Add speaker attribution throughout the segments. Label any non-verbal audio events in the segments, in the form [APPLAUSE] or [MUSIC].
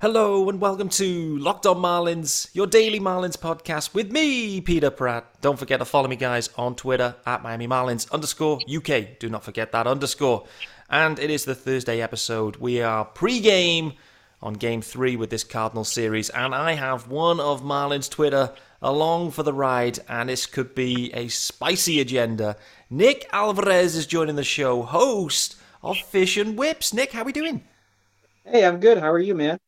Speaker 1: Hello and welcome to Locked On Marlins, your daily Marlins podcast with me, Peter Pratt. Don't forget to follow me, guys, on Twitter at Miami Marlins underscore UK. Do not forget that underscore. And it is the Thursday episode. We are pre-game on Game Three with this Cardinal series, and I have one of Marlins Twitter along for the ride, and this could be a spicy agenda. Nick Alvarez is joining the show, host of Fish and Whips. Nick, how are we doing?
Speaker 2: Hey, I'm good. How are you, man?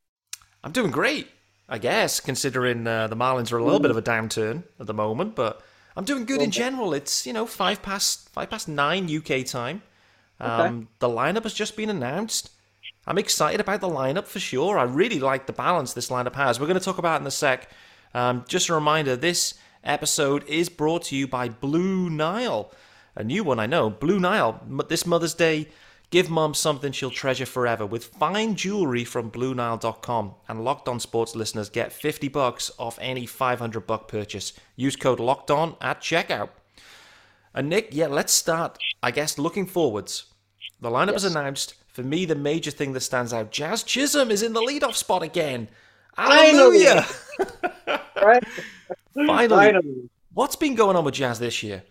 Speaker 1: I'm doing great, I guess, considering uh, the Marlins are a little bit of a downturn at the moment. But I'm doing good in general. It's you know five past five past nine UK time. Um, okay. The lineup has just been announced. I'm excited about the lineup for sure. I really like the balance this lineup has. We're going to talk about in a sec. Um, just a reminder: this episode is brought to you by Blue Nile, a new one I know. Blue Nile. This Mother's Day Give mom something she'll treasure forever with fine jewelry from BlueNile.com. And Locked On Sports listeners get 50 bucks off any 500 buck purchase. Use code Locked On at checkout. And Nick, yeah, let's start. I guess looking forwards. The lineup yes. is announced. For me, the major thing that stands out: Jazz Chisholm is in the leadoff spot again. Hallelujah! [LAUGHS] right? Finally. Finally. What's been going on with Jazz this year?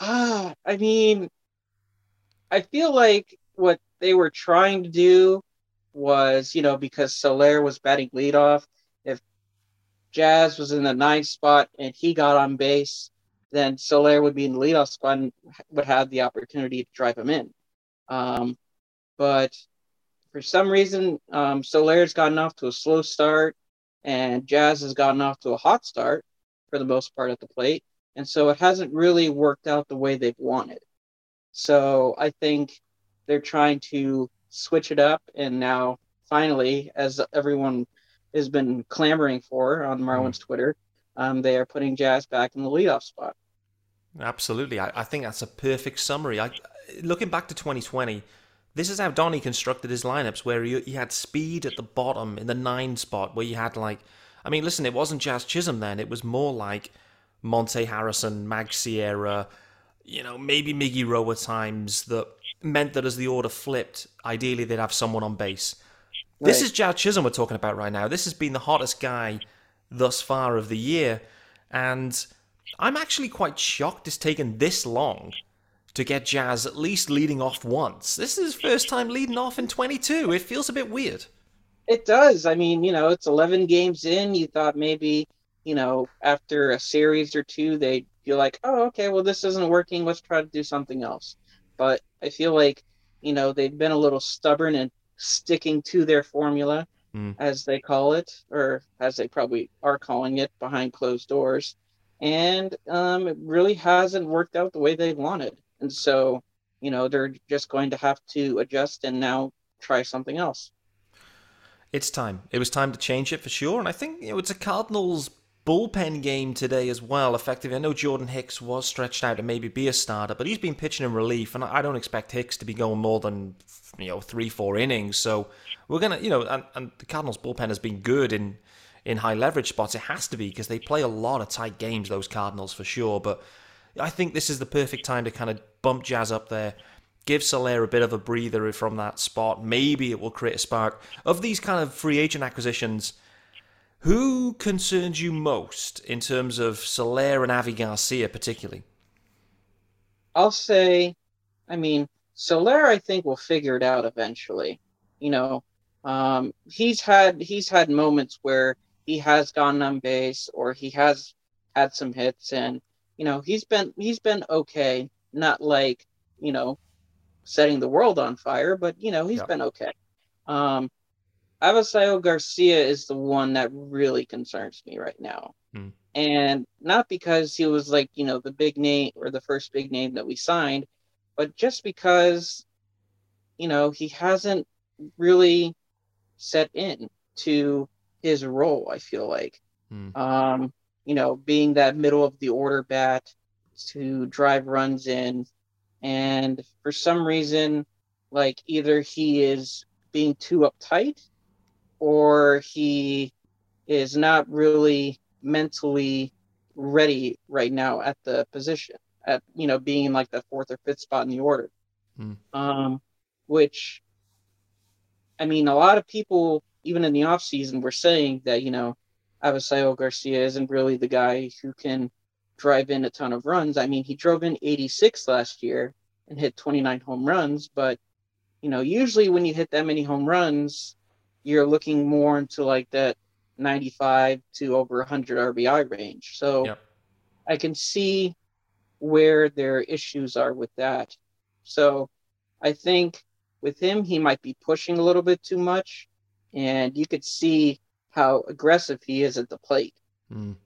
Speaker 2: Ah, I mean, I feel like what they were trying to do was, you know, because Soler was batting leadoff, if Jazz was in the ninth spot and he got on base, then Soler would be in the leadoff spot and would have the opportunity to drive him in. Um, but for some reason, um, Soler's gotten off to a slow start, and Jazz has gotten off to a hot start for the most part at the plate. And so it hasn't really worked out the way they've wanted. So I think they're trying to switch it up, and now finally, as everyone has been clamoring for on Marlins mm. Twitter, um, they are putting Jazz back in the leadoff spot.
Speaker 1: Absolutely, I, I think that's a perfect summary. I, looking back to 2020, this is how Donnie constructed his lineups, where he, he had speed at the bottom in the nine spot, where you had like, I mean, listen, it wasn't Jazz Chisholm then; it was more like Monte Harrison, Mag Sierra, you know, maybe Miggy Rowe at times that meant that as the order flipped, ideally they'd have someone on base. Right. This is Jazz Chisholm we're talking about right now. This has been the hottest guy thus far of the year. And I'm actually quite shocked it's taken this long to get Jazz at least leading off once. This is his first time leading off in 22. It feels a bit weird.
Speaker 2: It does. I mean, you know, it's 11 games in. You thought maybe, you know, after a series or two, they'd you're like, oh, okay, well, this isn't working. Let's try to do something else. But I feel like, you know, they've been a little stubborn and sticking to their formula, mm. as they call it, or as they probably are calling it behind closed doors. And um, it really hasn't worked out the way they wanted. And so, you know, they're just going to have to adjust and now try something else.
Speaker 1: It's time. It was time to change it for sure. And I think, you know, it's a Cardinals bullpen game today as well. Effectively, I know Jordan Hicks was stretched out to maybe be a starter, but he's been pitching in relief, and I don't expect Hicks to be going more than you know three, four innings. So we're gonna, you know, and, and the Cardinals bullpen has been good in in high leverage spots. It has to be because they play a lot of tight games. Those Cardinals for sure, but. I think this is the perfect time to kind of bump Jazz up there, give Soler a bit of a breather from that spot. Maybe it will create a spark. Of these kind of free agent acquisitions, who concerns you most in terms of Soler and Avi Garcia, particularly?
Speaker 2: I'll say, I mean, Soler, I think will figure it out eventually. You know, um, he's had he's had moments where he has gone on base or he has had some hits, and you know he's been he's been okay. Not like you know setting the world on fire, but you know he's yeah. been okay. Um, Avisail Garcia is the one that really concerns me right now. Hmm. And not because he was like, you know, the big name or the first big name that we signed, but just because, you know, he hasn't really set in to his role, I feel like. Hmm. Um, you know, being that middle of the order bat to drive runs in. And for some reason, like either he is being too uptight or he is not really mentally ready right now at the position at you know being like the fourth or fifth spot in the order mm. um which i mean a lot of people even in the off season, we're saying that you know Avisail Garcia isn't really the guy who can drive in a ton of runs. I mean, he drove in 86 last year and hit 29 home runs, but you know, usually when you hit that many home runs, you're looking more into like that 95 to over 100 RBI range. So yep. I can see where their issues are with that. So I think with him, he might be pushing a little bit too much, and you could see how aggressive he is at the plate. Mm.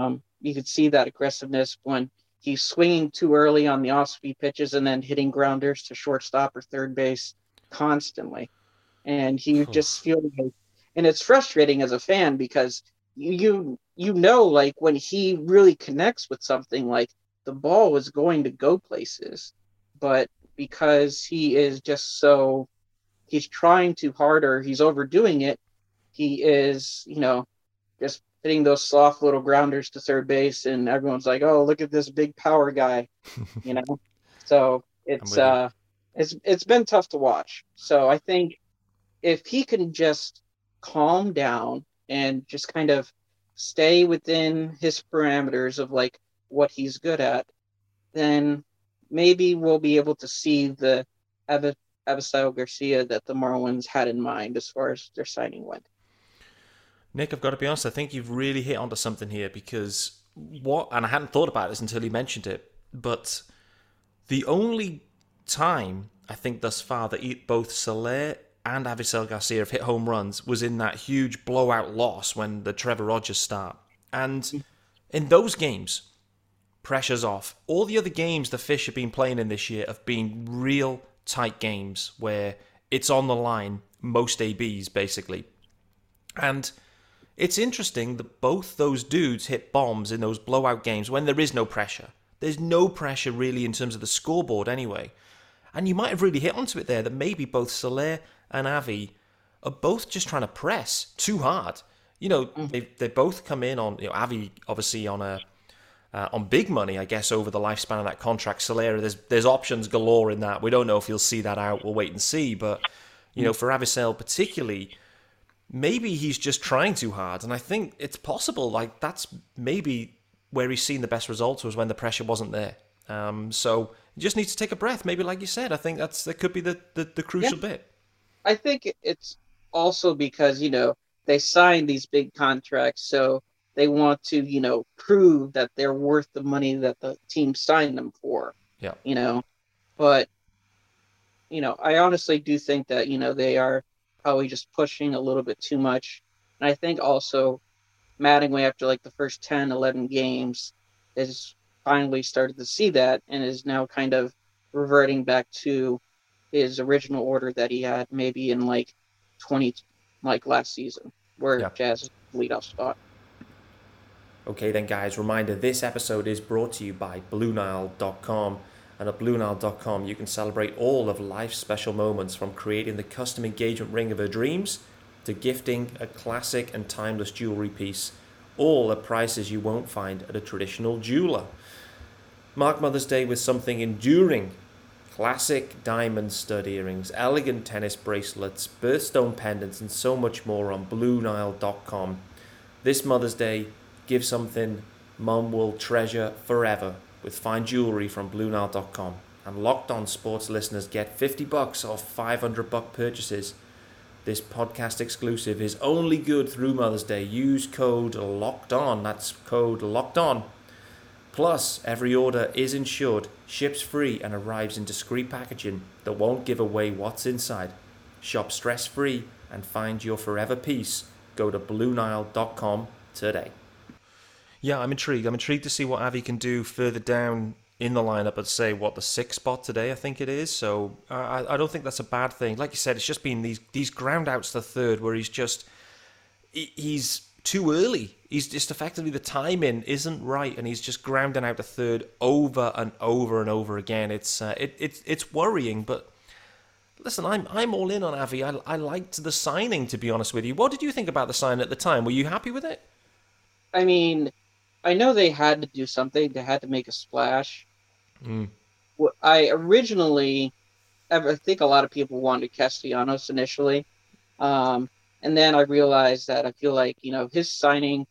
Speaker 2: Um, you could see that aggressiveness when he's swinging too early on the off-speed pitches and then hitting grounders to shortstop or third base constantly, and he just feels like, and it's frustrating as a fan because you you you know like when he really connects with something like the ball was going to go places, but because he is just so he's trying too hard or he's overdoing it, he is, you know, just hitting those soft little grounders to third base and everyone's like, "Oh, look at this big power guy." [LAUGHS] you know. So, it's uh it's it's been tough to watch. So, I think if he can just calm down and just kind of stay within his parameters of like what he's good at, then maybe we'll be able to see the Avisail Garcia that the Marlins had in mind as far as their signing went.
Speaker 1: Nick, I've got to be honest, I think you've really hit onto something here because what, and I hadn't thought about this until you mentioned it, but the only time I think thus far that both Soler and Avisail Garcia have hit home runs was in that huge blowout loss when the Trevor Rogers start. And in those games, pressure's off. All the other games the Fish have been playing in this year have been real tight games where it's on the line, most ABs basically. And it's interesting that both those dudes hit bombs in those blowout games when there is no pressure. There's no pressure really in terms of the scoreboard anyway. And you might have really hit onto it there that maybe both Soler and Avi are both just trying to press too hard. You know, mm. they, they both come in on, you know, Avi obviously on a uh, on big money, I guess, over the lifespan of that contract. Soler, there's there's options galore in that. We don't know if he'll see that out. We'll wait and see. But you know, for Avisail particularly, maybe he's just trying too hard, and I think it's possible. Like that's maybe where he's seen the best results was when the pressure wasn't there. Um, so you just need to take a breath. Maybe, like you said, I think that's that could be the the, the crucial yeah. bit.
Speaker 2: I think it's also because you know they signed these big contracts, so they want to, you know, prove that they're worth the money that the team signed them for.
Speaker 1: Yeah.
Speaker 2: You know, but you know, I honestly do think that, you know, they are probably just pushing a little bit too much. And I think also Mattingly after like the first 10, 11 games is finally started to see that and is now kind of reverting back to his original order that he had maybe in like 20 like last season where yeah. Jazz leadoff spot.
Speaker 1: Okay, then, guys, reminder this episode is brought to you by BlueNile.com. And at BlueNile.com, you can celebrate all of life's special moments from creating the custom engagement ring of her dreams to gifting a classic and timeless jewelry piece, all at prices you won't find at a traditional jeweler. Mark Mother's Day with something enduring classic diamond stud earrings, elegant tennis bracelets, birthstone pendants, and so much more on BlueNile.com. This Mother's Day, Give something mum will treasure forever with fine jewelry from BlueNile.com. And Locked On Sports listeners get 50 bucks off 500 buck purchases. This podcast exclusive is only good through Mother's Day. Use code LOCKED ON. That's code LOCKED ON. Plus, every order is insured, ships free, and arrives in discreet packaging that won't give away what's inside. Shop stress free and find your forever peace. Go to BlueNile.com today. Yeah, I'm intrigued. I'm intrigued to see what Avi can do further down in the lineup at say what the sixth spot today. I think it is. So I, I don't think that's a bad thing. Like you said, it's just been these these ground outs to third where he's just he, he's too early. He's just effectively the timing isn't right, and he's just grounding out to third over and over and over again. It's uh, it, it it's worrying, but. Listen, I'm I'm all in on Avi. I, I liked the signing, to be honest with you. What did you think about the sign at the time? Were you happy with it?
Speaker 2: I mean, I know they had to do something. They had to make a splash. Mm. I originally, I think a lot of people wanted Castellanos initially, um, and then I realized that I feel like you know his signing,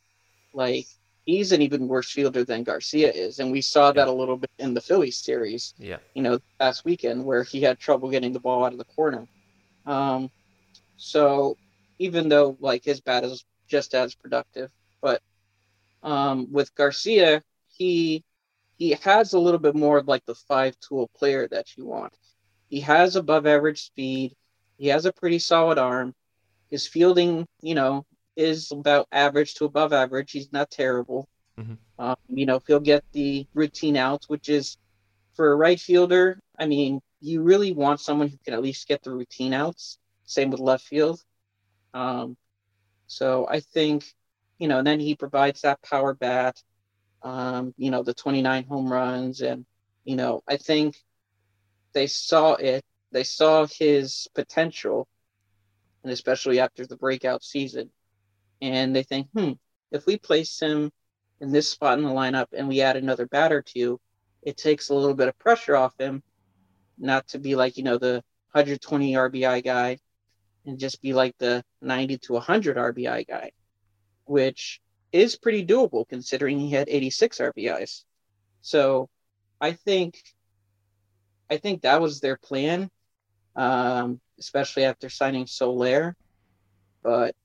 Speaker 2: like he's an even worse fielder than Garcia is, and we saw that a little bit in the Phillies series.
Speaker 1: Yeah,
Speaker 2: you know, last weekend where he had trouble getting the ball out of the corner. Um, so even though like his bat is just as productive, but um, with Garcia, he he has a little bit more of like the five tool player that you want. He has above average speed. He has a pretty solid arm. His fielding, you know, is about average to above average. He's not terrible. Mm-hmm. Um, you know, he'll get the routine outs, which is for a right fielder. I mean, you really want someone who can at least get the routine outs. Same with left field. Um, so I think, you know, and then he provides that power bat, um, you know, the 29 home runs. And, you know, I think they saw it, they saw his potential, and especially after the breakout season. And they think, hmm, if we place him in this spot in the lineup and we add another batter to, it takes a little bit of pressure off him, not to be like, you know, the 120 RBI guy and just be like the 90 to 100 RBI guy, which is pretty doable considering he had 86 RBIs. So I think I think that was their plan, um, especially after signing Soler. But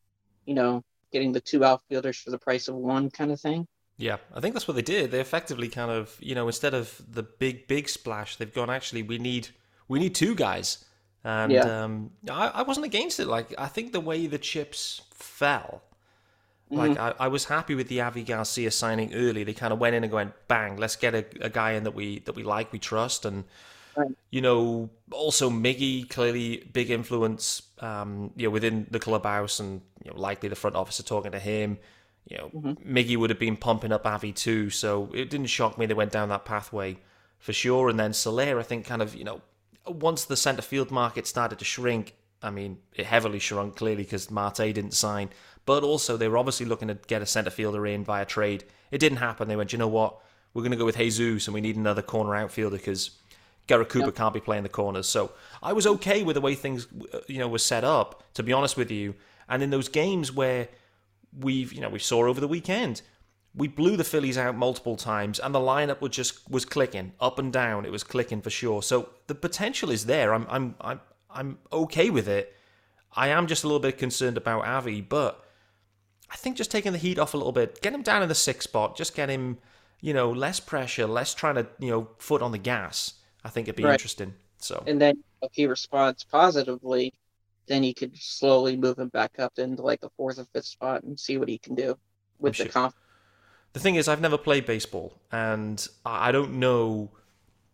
Speaker 2: you know, getting the two outfielders for the price of one kind of thing.
Speaker 1: Yeah, I think that's what they did. They effectively kind of, you know, instead of the big big splash, they've gone actually we need we need two guys and yeah. um, I, I, wasn't against it. Like I think the way the chips fell, mm-hmm. like I, I, was happy with the Avi Garcia signing early. They kind of went in and went bang, let's get a, a guy in that we that we like, we trust, and. You know also Miggy clearly big influence, um, you know within the clubhouse and you know likely the front office are talking to him. You know mm-hmm. Miggy would have been pumping up Avi too, so it didn't shock me they went down that pathway for sure. And then Soler, I think, kind of you know once the centre field market started to shrink, I mean, it heavily shrunk clearly because Marte didn't sign, but also they were obviously looking to get a centre fielder in via trade. It didn't happen. They went, you know what? We're going to go with Jesus and we need another corner outfielder because Garrett Cooper yep. can't be playing the corners. So I was okay with the way things, uh, you know, were set up, to be honest with you. And in those games where we've, you know, we saw over the weekend, we blew the Phillies out multiple times, and the lineup was just was clicking up and down. It was clicking for sure. So the potential is there. I'm I'm I'm I'm okay with it. I am just a little bit concerned about Avi, but I think just taking the heat off a little bit, get him down in the sixth spot, just get him, you know, less pressure, less trying to you know foot on the gas. I think it'd be right. interesting. So
Speaker 2: and then if he responds positively, then you could slowly move him back up into like the fourth or fifth spot and see what he can do with I'm the sure. confidence
Speaker 1: the thing is, I've never played baseball, and I don't know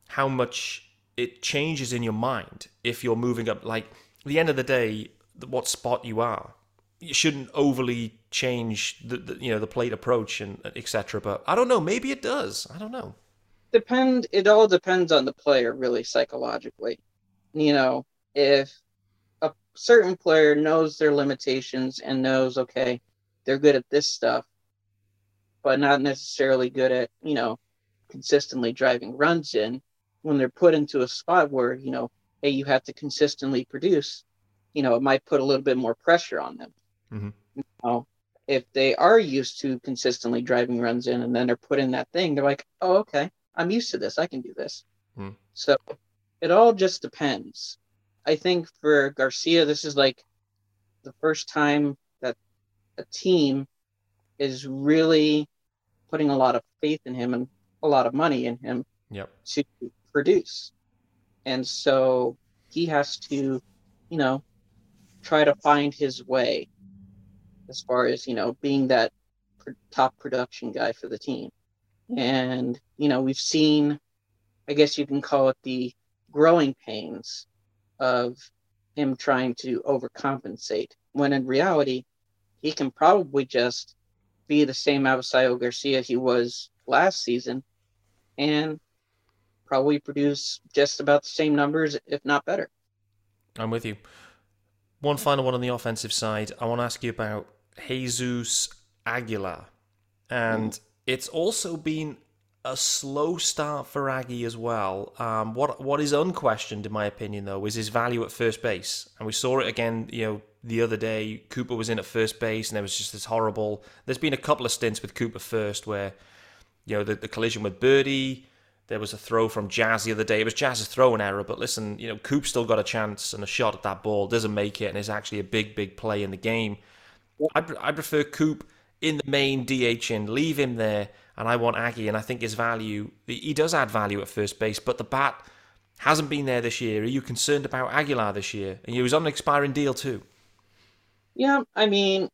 Speaker 1: how much it changes in your mind if you're moving up. Like, at the end of the day, what spot you are, you shouldn't overly change the, the you know the plate approach and etc. But I don't know. Maybe it does. I don't know.
Speaker 2: Depend. It all depends on the player, really, psychologically. You know, if a certain player knows their limitations and knows, okay, they're good at this stuff but not necessarily good at, you know, consistently driving runs in, when they're put into a spot where, you know, hey, you have to consistently produce, you know, it might put a little bit more pressure on them. Mm-hmm. You know, if they are used to consistently driving runs in and then they're put in that thing, they're like, oh, okay, I'm used to this. I can do this. Mm. So it all just depends. I think for Garcia, this is like the first time that a team is really putting a lot of faith in him and a lot of money in him
Speaker 1: yep.
Speaker 2: to produce. And so he has to, you know, try to find his way as far as, you know, being that top production guy for the team. And, you know, we've seen, I guess you can call it the growing pains of him trying to overcompensate, when in reality, he can probably just be the same Avisail Garcia he was last season and probably produce just about the same numbers, if not better.
Speaker 1: I'm with you. One final one on the offensive side. I want to ask you about Jesus Aguilar. And mm. It's also been a slow start for Aggie as well. Um, what what is unquestioned, in my opinion, though, is his value at first base, and we saw it again, you know, the other day, Cooper was in at first base, and there was just this horrible. There's been a couple of stints with Cooper first where, you know, the, the collision with Birdie. There was a throw from Jazz the other day. It was Jazz's throwing error, but listen, you know, Coop still got a chance and a shot at that ball. Doesn't make it, and is actually a big, big play in the game. I, I prefer Coop in the main DH in, leave him there, and I want Aggie, and I think his value, he does add value at first base, but the bat hasn't been there this year. Are you concerned about Aguilar this year? And he was on an expiring deal too.
Speaker 2: Yeah, I mean,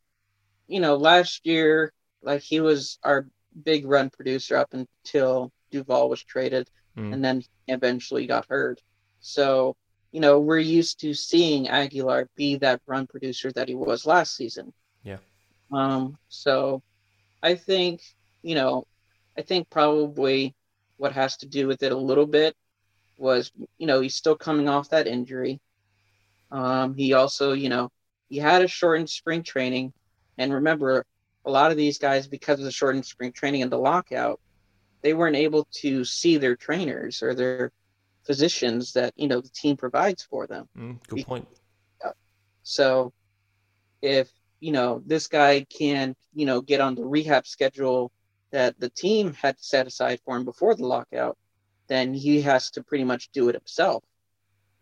Speaker 2: you know, last year, like he was our big run producer up until Duvall was traded, mm. and then eventually got hurt. So, you know, we're used to seeing Aguilar be that run producer that he was last season.
Speaker 1: Yeah.
Speaker 2: Um. So, I think you know, I think probably what has to do with it a little bit was, you know, he's still coming off that injury. Um, he also, you know, he had a shortened spring training. And remember, a lot of these guys, because of the shortened spring training and the lockout, they weren't able to see their trainers or their physicians that you know the team provides for them.
Speaker 1: Mm, good point.
Speaker 2: So, if you know this guy can you know get on the rehab schedule that the team had set aside for him before the lockout, then he has to pretty much do it himself.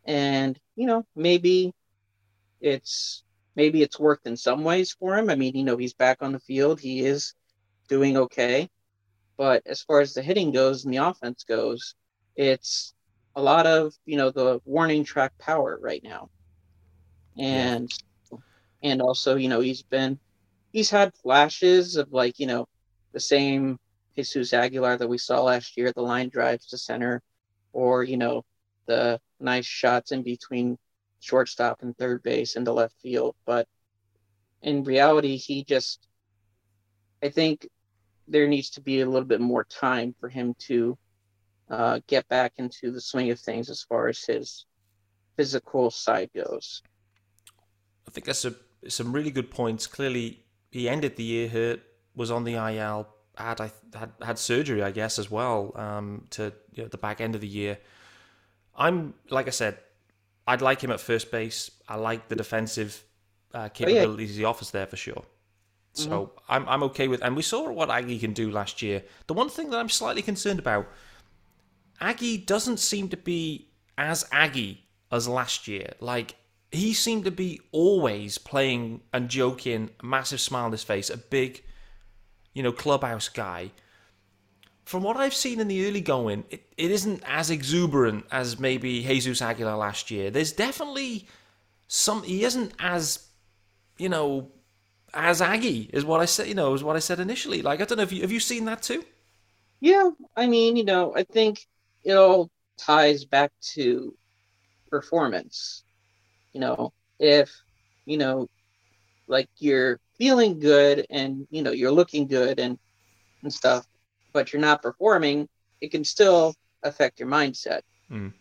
Speaker 2: And you know maybe it's maybe it's worked in some ways for him. I mean, you know, he's back on the field. He is doing okay. But as far as the hitting goes and the offense goes, it's a lot of, you know, the warning track power right now. And yeah. And also, you know, he's been he's had flashes of like, you know, the same Jesus Aguilar that we saw last year, the line drives to center, or, you know, the nice shots in between shortstop and third base into left field. But in reality, he just, I think there needs to be a little bit more time for him to uh, get back into the swing of things as far as his physical side goes.
Speaker 1: I think that's a, some really good points. Clearly, he ended the year hurt, was on the IL, had had had surgery, I guess, as well um, to you know, the back end of the year. I'm like I said, I'd like him at first base. I like the defensive uh, capabilities oh, yeah. he offers there for sure. So mm-hmm. I'm I'm okay with, and we saw what Aggie can do last year. The one thing that I'm slightly concerned about, Aggie doesn't seem to be as Aggie as last year. Like he seemed to be always playing and joking, massive smile on his face, a big, you know, clubhouse guy from what I've seen in the early going, it, it isn't as exuberant as maybe Jesus Aguilar last year. There's definitely some. He isn't as, you know, as Aggie is what I said. You know, is what I said initially. Like I don't know if you have you seen that too.
Speaker 2: Yeah, I mean, you know, I think it all ties back to performance. You know, if you know, like you're feeling good and you know you're looking good and and stuff but you're not performing, it can still affect your mindset. Mm.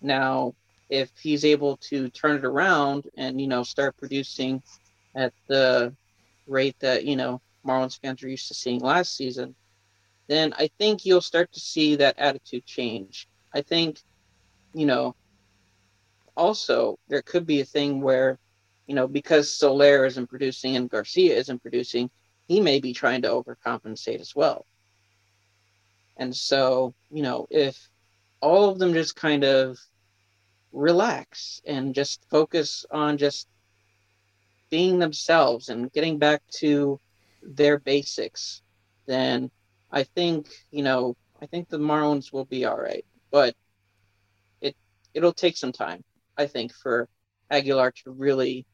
Speaker 2: Now, if he's able to turn it around and you know start producing at the rate that you know Marlins fans are used to seeing last season, then I think you'll start to see that attitude change. I think, you know, also there could be a thing where, you know, because Soler isn't producing and Garcia isn't producing, he may be trying to overcompensate as well. And so, you know, if all of them just kind of relax and just focus on just being themselves and getting back to their basics, then I think, you know, I think the Marlins will be all right. But it it'll take some time, I think, for Aguilar to really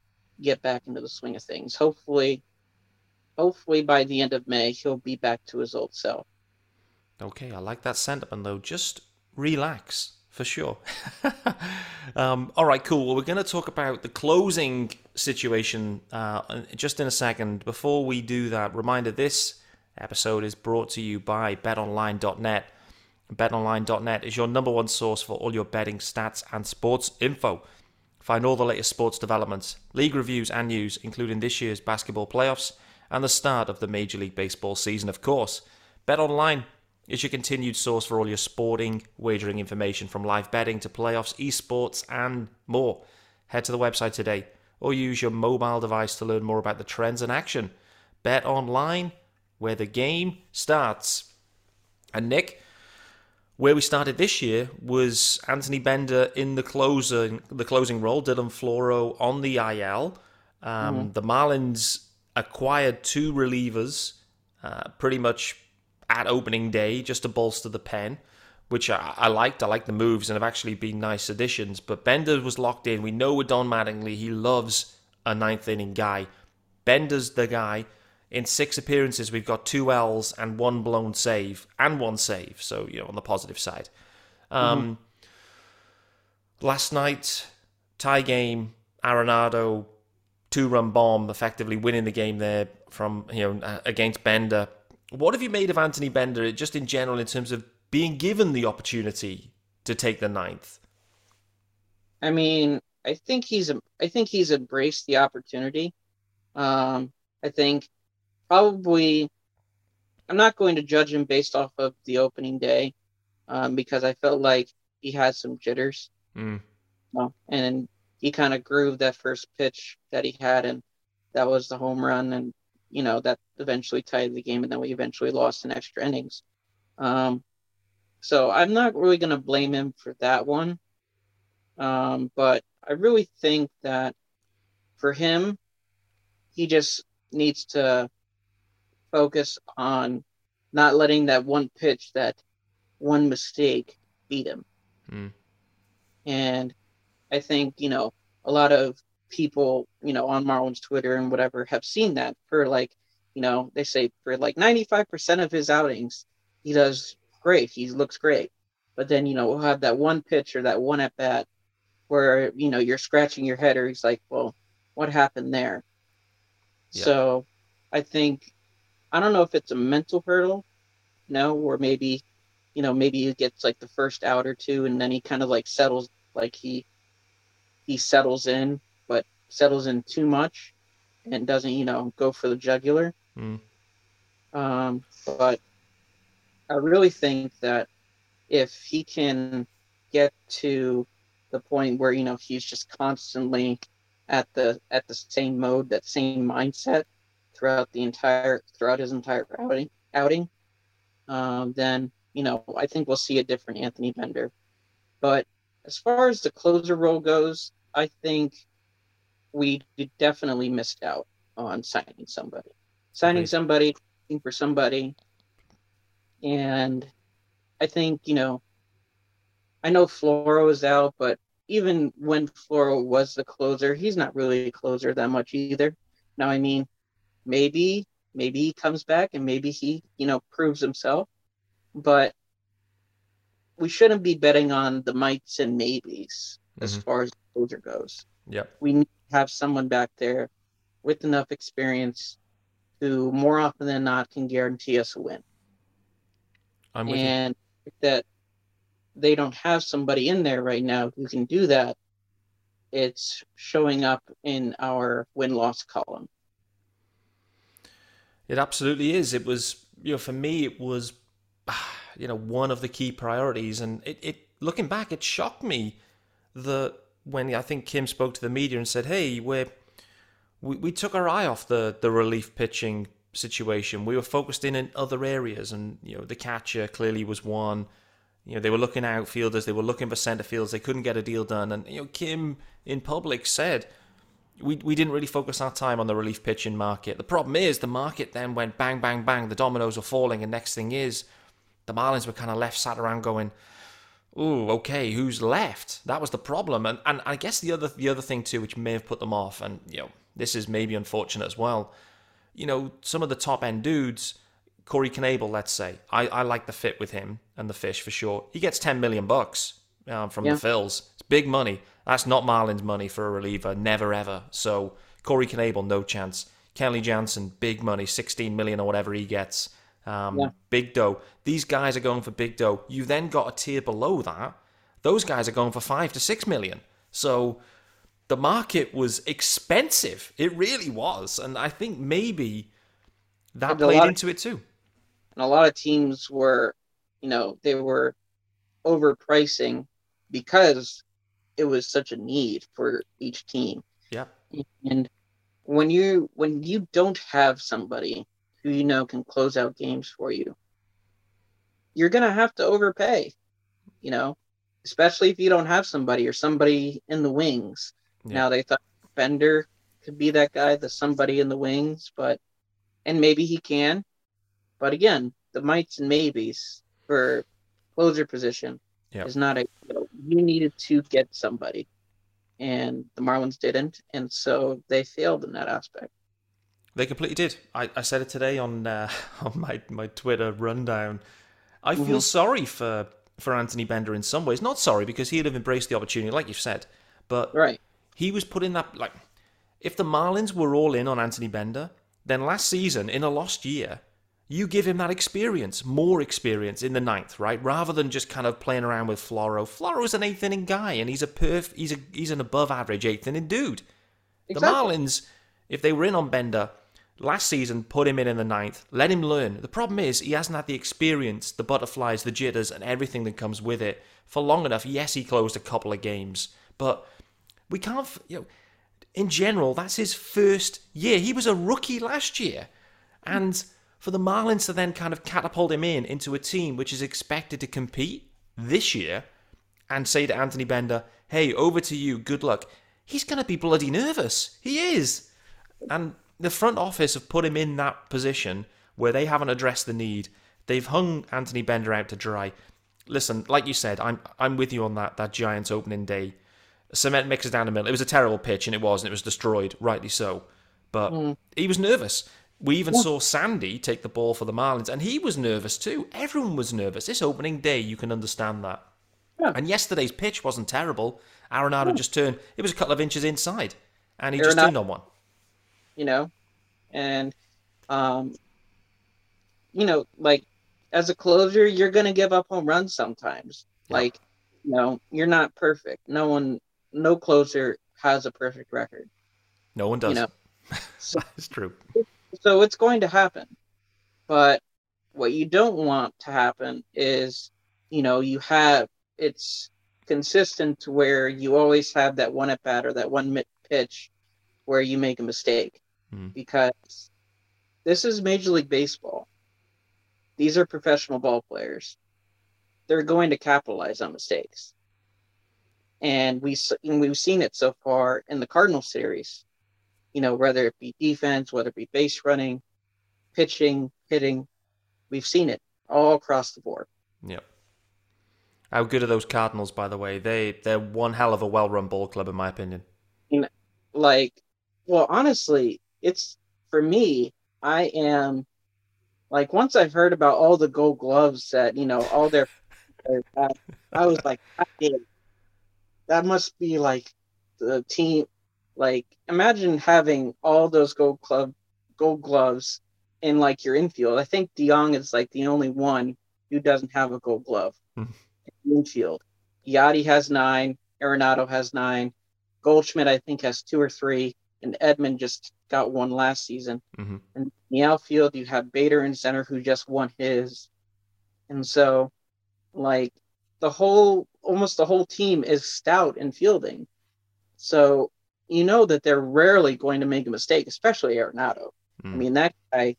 Speaker 2: get back into the swing of things. Hopefully hopefully by the end of May, he'll be back to his old self.
Speaker 1: Okay, I like that sentiment though. Just relax for sure. [LAUGHS] um, all right, cool. Well, we're going to talk about the closing situation uh, just in a second. Before we do that, reminder this episode is brought to you by betonline.net. BetOnline.net is your number one source for all your betting stats and sports info. Find all the latest sports developments, league reviews, and news, including this year's basketball playoffs and the start of the Major League Baseball season, of course. BetOnline is your continued source for all your sporting wagering information from live betting to playoffs, esports, and more. Head to the website today or use your mobile device to learn more about the trends and action. Bet online, where the game starts. And Nick, where we started this year was Anthony Bender in the closer, the closing role, Dylan Floro on the IL. Um, mm-hmm. The Marlins acquired two relievers uh, pretty much at opening day just to bolster the pen, which I, I, liked. I liked the moves and have actually been nice additions. But Bender was locked in. We know with Don Mattingly, he loves a ninth inning guy. Bender's the guy. In six appearances, we've got two L's and one blown save, and one save. So, you know, on the positive side. Um, mm-hmm. Last night, tie game, Arenado, two run bomb, effectively winning the game there from, you know, against Bender. What have you made of Anthony Bender, just in general, in terms of being given the opportunity to take the ninth?
Speaker 2: I mean, I think he's I think he's embraced the opportunity. Um, I think probably I'm not going to judge him based off of the opening day um, because I felt like he had some jitters. Mm. Well, and he kind of grooved that first pitch that he had, and that was the home run, and you know that eventually tied the game, and then we eventually lost in extra innings. Um, so I'm not really going to blame him for that one, um, but I really think that for him, he just needs to focus on not letting that one pitch, that one mistake beat him. Mm. And I think, you know, a lot of people, you know, on Marlins Twitter and whatever have seen that for like, you know, they say for like 95% of his outings, he does great. He looks great. But then, you know, we'll have that one pitch or that one at bat where, you know, you're scratching your head or he's like, well, what happened there? Yeah. So I think I don't know if it's a mental hurdle, know, or maybe, you know, maybe he gets like the first out or two, and then he kind of like settles, like he he settles in, but settles in too much, and doesn't, you know, go for the jugular. Mm. Um, but I really think that if he can get to the point where you know he's just constantly at the at the same mode, that same mindset, throughout the entire throughout his entire outing outing, um, then you know I think we'll see a different Anthony Bender. But as far as the closer role goes, I think we definitely missed out on signing somebody, signing somebody, looking for somebody, and I think you know. I know Floro is out, but even when Floro was the closer, he's not really a closer that much either. Now, I mean, maybe maybe he comes back and maybe he you know proves himself. But we shouldn't be betting on the mights and maybes mm-hmm. as far as closer goes.
Speaker 1: Yep.
Speaker 2: We need to have someone back there with enough experience who more often than not can guarantee us a win.
Speaker 1: I'm
Speaker 2: with and you. that they don't have somebody in there right now who can do that it's showing up in our win loss column
Speaker 1: it absolutely is. It was, you know, for me, it was, [SIGHS] you know, one of the key priorities. And it, it looking back, it shocked me that when I think Kim spoke to the media and said, "Hey, we're we, we took our eye off the the relief pitching situation. We were focused in in other areas, and you know, the catcher clearly was one." You know, they were looking outfielders, they were looking for centre fields, they couldn't get a deal done. And, you know, Kim in public said, we, we didn't really focus our time on the relief pitching market. The problem is the market then went bang, bang, bang. The dominoes were falling, and next thing is the Marlins were kind of left sat around going, "Ooh, okay, who's left?" That was the problem, and and I guess the other the other thing too, which may have put them off, and you know this is maybe unfortunate as well. You know, some of the top end dudes, Corey Knebel, let's say, I, I like the fit with him and the fish for sure. He gets ten million bucks um, from yeah. the Phils. It's big money. That's not Marlins money for a reliever, never ever. So Corey Knebel, no chance. Kenley Jansen, big money, 16 million or whatever he gets. Um, yeah. Big dough. These guys are going for big dough. You then got a tier below that. Those guys are going for five to six million. So the market was expensive. It really was. And I think maybe that played into
Speaker 2: of,
Speaker 1: it too.
Speaker 2: And a lot of teams were, you know, they were overpricing because it was such a need for each team.
Speaker 1: Yeah.
Speaker 2: And when you when you don't have somebody who you know can close out games for you, you're gonna have to overpay. You know, especially if you don't have somebody or somebody in the wings. Yeah. Now they thought Bender could be that guy, the somebody in the wings, but and maybe he can. But again, the mites and maybes for closer position yep. is not a you needed to get somebody. And the Marlins didn't, and so they failed in that aspect.
Speaker 1: They completely did. I, I said it today on uh, [LAUGHS] on my, my Twitter rundown. I mm-hmm. feel sorry for for Anthony Bender in some ways. Not sorry because he'd have embraced the opportunity, like you've said, but
Speaker 2: right.
Speaker 1: he was put in that like. If the Marlins were all in on Anthony Bender, then last season in a lost year, you give him that experience, more experience in the ninth, right? Rather than just kind of playing around with Floro. Floro's an eighth inning guy, and he's a perf, he's a he's an above average eighth inning dude. Exactly. The Marlins, if they were in on Bender, Last season, put him in in the ninth, let him learn. The problem is, he hasn't had the experience, the butterflies, the jitters, and everything that comes with it for long enough. Yes, he closed a couple of games, but we can't, you know, in general, that's his first year. He was a rookie last year. And for the Marlins to then kind of catapult him in into a team which is expected to compete this year and say to Anthony Bender, hey, over to you, good luck, he's going to be bloody nervous. He is. And the front office have put him in that position where they haven't addressed the need. They've hung Anthony Bender out to dry. Listen, like you said, I'm I'm with you on that that Giants opening day. Cement mixes down the middle. It was a terrible pitch, and it was, and it was destroyed, rightly so. But mm. he was nervous. We even yeah. saw Sandy take the ball for the Marlins, and he was nervous too. Everyone was nervous. This opening day, you can understand that. Yeah. And yesterday's pitch wasn't terrible. Arenado yeah. just turned. It was a couple of inches inside, and he Arenado, just turned on one
Speaker 2: you know, and um, you know, like as a closer, you're gonna give up home runs sometimes. Like, you know, you're not perfect. No one, no closer has a perfect record.
Speaker 1: No one does. You know? [LAUGHS] so, That's true.
Speaker 2: So it's going to happen, but what you don't want to happen is, you know, you have it's consistent to where you always have that one at bat or that one pitch where you make a mistake mm. because this is Major League Baseball. These are professional ball players. They're going to capitalize on mistakes. And we and we've seen it so far in the Cardinal series. You know, whether it be defense, whether it be base running, pitching, hitting, we've seen it all across the board.
Speaker 1: Yep. How good are those Cardinals, by the way? They they're one hell of a well-run ball club, in my opinion.
Speaker 2: Like, well, honestly, it's for me, I am like once I've heard about all the gold gloves that, you know, all their I was like, that must be like the team like imagine having all those gold club gold gloves in like your infield. I think DeJong is like the only one who doesn't have a gold glove hmm. in infield. Yadi has nine, Arenado has nine, Goldschmidt I think has two or three, and Edman just got one last season. Mm-hmm. And in the outfield, you have Bader in center who just won his. And so, like, the whole, almost the whole team is stout in fielding. So, you know that they're rarely going to make a mistake, especially Arenado. Mm. I mean, that guy,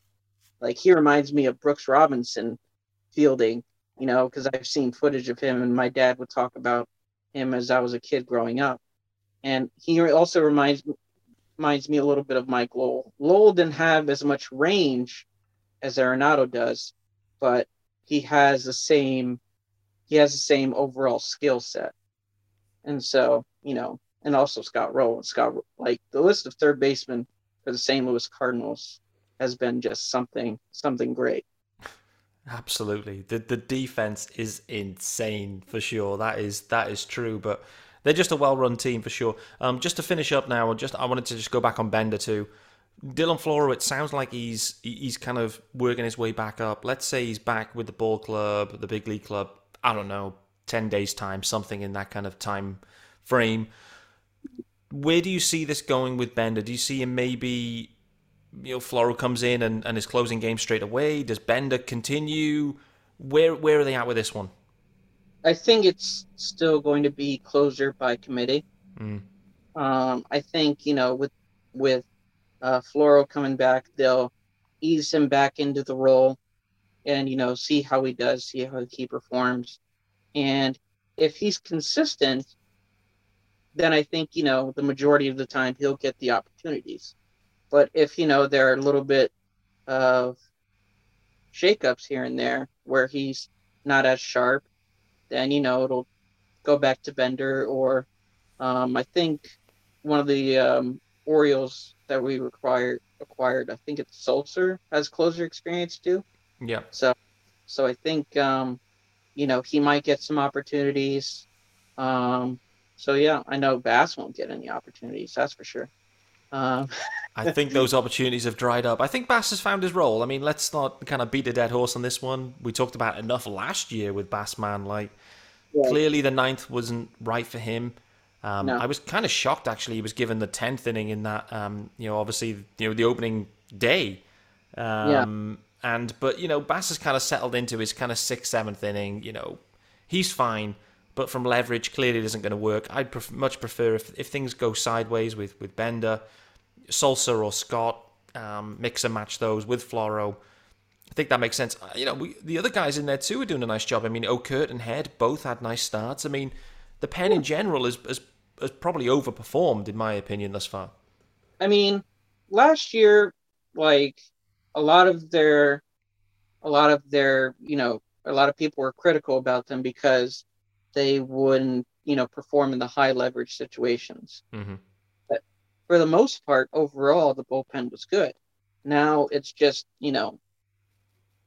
Speaker 2: like, he reminds me of Brooks Robinson fielding, you know, because I've seen footage of him and my dad would talk about him as I was a kid growing up. And he also reminds reminds me a little bit of Mike Lowell. Lowell didn't have as much range as Arenado does, but he has the same he has the same overall skill set. And so, you know, and also Scott Rolen. Scott like the list of third basemen for the St. Louis Cardinals has been just something something great.
Speaker 1: Absolutely. The the defense is insane for sure. That is that is true, but they're just a well-run team for sure. Um, just to finish up now, just I wanted to just go back on Bender too. Dylan Floro, it sounds like he's he's kind of working his way back up. Let's say he's back with the ball club, the big league club. I don't know, ten days time, something in that kind of time frame. Where do you see this going with Bender? Do you see him maybe, you know, Floro comes in and, and is closing game straight away? Does Bender continue? Where where are they at with this one?
Speaker 2: I think it's still going to be closer by committee. Mm. Um, I think you know with with uh, Floro coming back, they'll ease him back into the role and, you know, see how he does, see how he performs. And if he's consistent, then I think, you know, the majority of the time he'll get the opportunities. But if, you know, there are a little bit of shakeups here and there where he's not as sharp, then, you know, it'll go back to Bender or um, I think one of the um, Orioles that we required acquired, I think it's Sulser has closer experience too.
Speaker 1: Yeah.
Speaker 2: So, so I think um, you know he might get some opportunities. Um, so yeah, I know Bass won't get any opportunities. That's for sure. Um,
Speaker 1: I think those opportunities have dried up. I think Bass has found his role. I mean, let's not kind of beat a dead horse on this one. We talked about enough last year with Bassman. Like, yeah. clearly the ninth wasn't right for him. Um, no. I was kind of shocked actually. He was given the tenth inning in that. Um, you know, obviously, you know, the opening day. Um, yeah. And but you know, Bass has kind of settled into his kind of sixth, seventh inning. You know, he's fine, but from leverage, clearly it isn't going to work. I'd pref- much prefer if if things go sideways with with Bender, Sulser or Scott, um, mix and match those with Floro. I think that makes sense. You know, we, the other guys in there too are doing a nice job. I mean, Okert and Head both had nice starts. I mean, the pen in general is, is has probably overperformed in my opinion thus far.
Speaker 2: I mean, last year, like a lot of their, a lot of their, you know, a lot of people were critical about them because they wouldn't, you know, perform in the high leverage situations.
Speaker 1: Mm-hmm.
Speaker 2: But for the most part, overall, the bullpen was good. Now it's just, you know,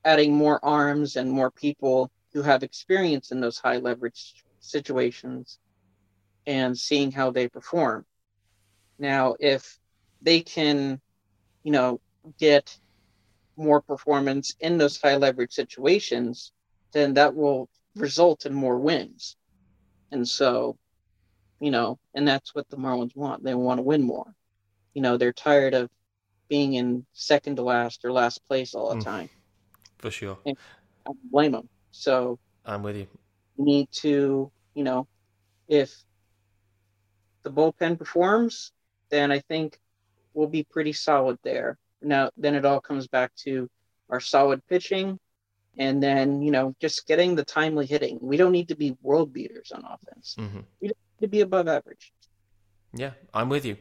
Speaker 2: adding more arms and more people who have experience in those high leverage situations and seeing how they perform. Now, if they can, you know, get more performance in those high leverage situations, then that will result in more wins. And so, you know, and that's what the Marlins want. They want to win more. You know, they're tired of being in second to last or last place all the mm, time.
Speaker 1: For sure.
Speaker 2: And I blame them. So
Speaker 1: I'm with you.
Speaker 2: You need to, you know, if the bullpen performs, then I think we'll be pretty solid there. Now, then it all comes back to our solid pitching and then, you know, just getting the timely hitting. We don't need to be world beaters on offense.
Speaker 1: Mm-hmm.
Speaker 2: We need to be above average.
Speaker 1: Yeah, I'm with you.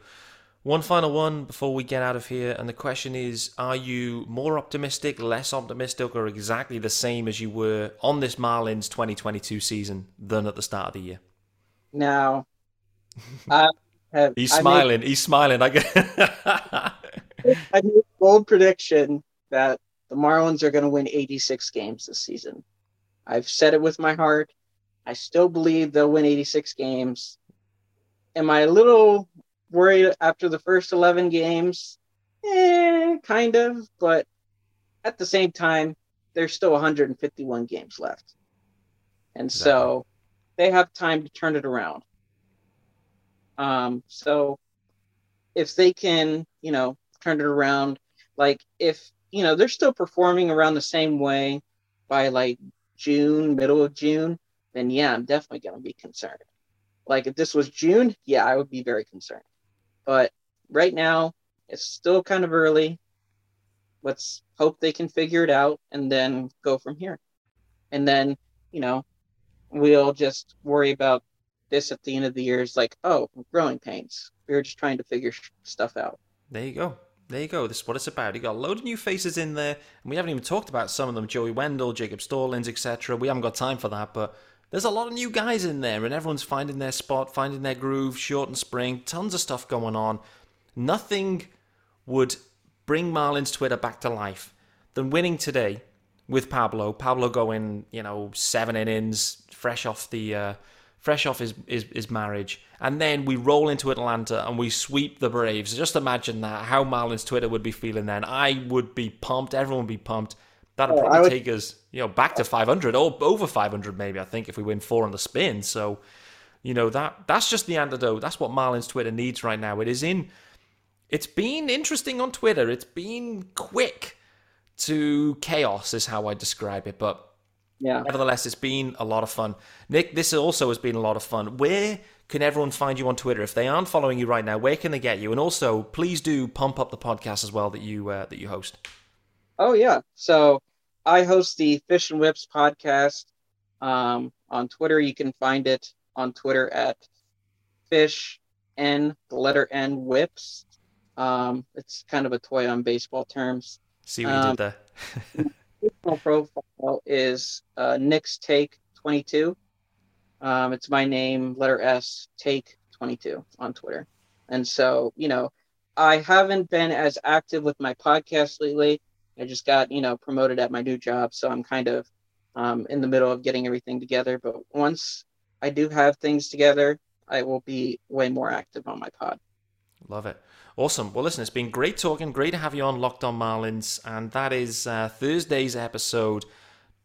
Speaker 1: One final one before we get out of here, and the question is: Are you more optimistic, less optimistic, or exactly the same as you were on this Marlins 2022 season than at the start of the year?
Speaker 2: Now, [LAUGHS] I have,
Speaker 1: he's smiling. Made, he's smiling. I get.
Speaker 2: I made a bold prediction that the Marlins are going to win 86 games this season. I've said it with my heart. I still believe they'll win 86 games. Am I a little worried after the first 11 games? Eh, kind of. But at the same time, there's still 151 games left. And exactly. so they have time to turn it around. Um, so if they can, you know, turn it around, like if you know they're still performing around the same way by like June, middle of June, then yeah, I'm definitely going to be concerned. Like if this was June, yeah, I would be very concerned. But right now, it's still kind of early. Let's hope they can figure it out and then go from here. And then, you know, we'll just worry about this at the end of the year is like, oh, growing pains. We were just trying to figure stuff out.
Speaker 1: There you go. There you go. This is what it's about. You got a load of new faces in there, and we haven't even talked about some of them: Joey Wendle, Jacob Stallings, etc. We haven't got time for that, but there's a lot of new guys in there, and everyone's finding their spot, finding their groove. Short and spring, tons of stuff going on. Nothing would bring Marlins Twitter back to life than winning today with Pablo. Pablo going, you know, seven innings, fresh off the. Uh, fresh off his, his, his marriage, and then we roll into Atlanta and we sweep the Braves. Just imagine that, how Marlins Twitter would be feeling then. I would be pumped. Everyone would be pumped. That'd oh, probably would... take us, you know, back to 500 or over 500 maybe. I think if we win four on the spin. So, you know that that's just the antidote. That's what Marlins Twitter needs right now. It is in. It's been interesting on Twitter. It's been quick to chaos, is how I describe it. But
Speaker 2: yeah.
Speaker 1: Nevertheless, it's been a lot of fun. Nick, this also has been a lot of fun. Where can everyone find you on Twitter? If they aren't following you right now, where can they get you? And also, please do pump up the podcast as well that you uh, that you host.
Speaker 2: Oh yeah, so I host the Fish and Whips podcast um, on Twitter. You can find it on Twitter at Fish N the letter N Whips. Um, it's kind of a toy on baseball terms.
Speaker 1: See what you did um,
Speaker 2: there. [LAUGHS] my profile is uh, Nick's Take 22. Um, it's my name, letter S, Take 22 on Twitter. And so, you know, I haven't been as active with my podcast lately. I just got, you know, promoted at my new job. So I'm kind of um, in the middle of getting everything together. But once I do have things together, I will be way more active on my pod.
Speaker 1: Love it. Awesome. Well, listen, it's been great talking. Great to have you on Locked On Marlins. And that is uh, Thursday's episode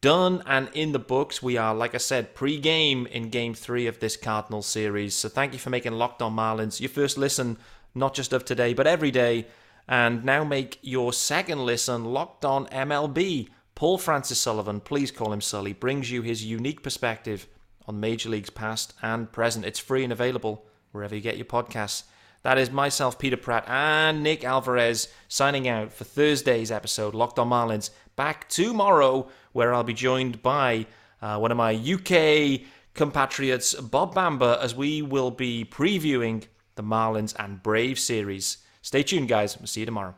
Speaker 1: done and in the books. We are, like I said, pre game in game three of this Cardinal series. So thank you for making Locked On Marlins your first listen, not just of today, but every day. And now make your second listen Locked On MLB. Paul Francis Sullivan, please call him Sully, brings you his unique perspective on Major League's past and present. It's free and available wherever you get your podcasts. That is myself, Peter Pratt, and Nick Alvarez signing out for Thursday's episode, Locked on Marlins. Back tomorrow, where I'll be joined by uh, one of my UK compatriots, Bob Bamber, as we will be previewing the Marlins and Brave series. Stay tuned, guys. We'll see you tomorrow.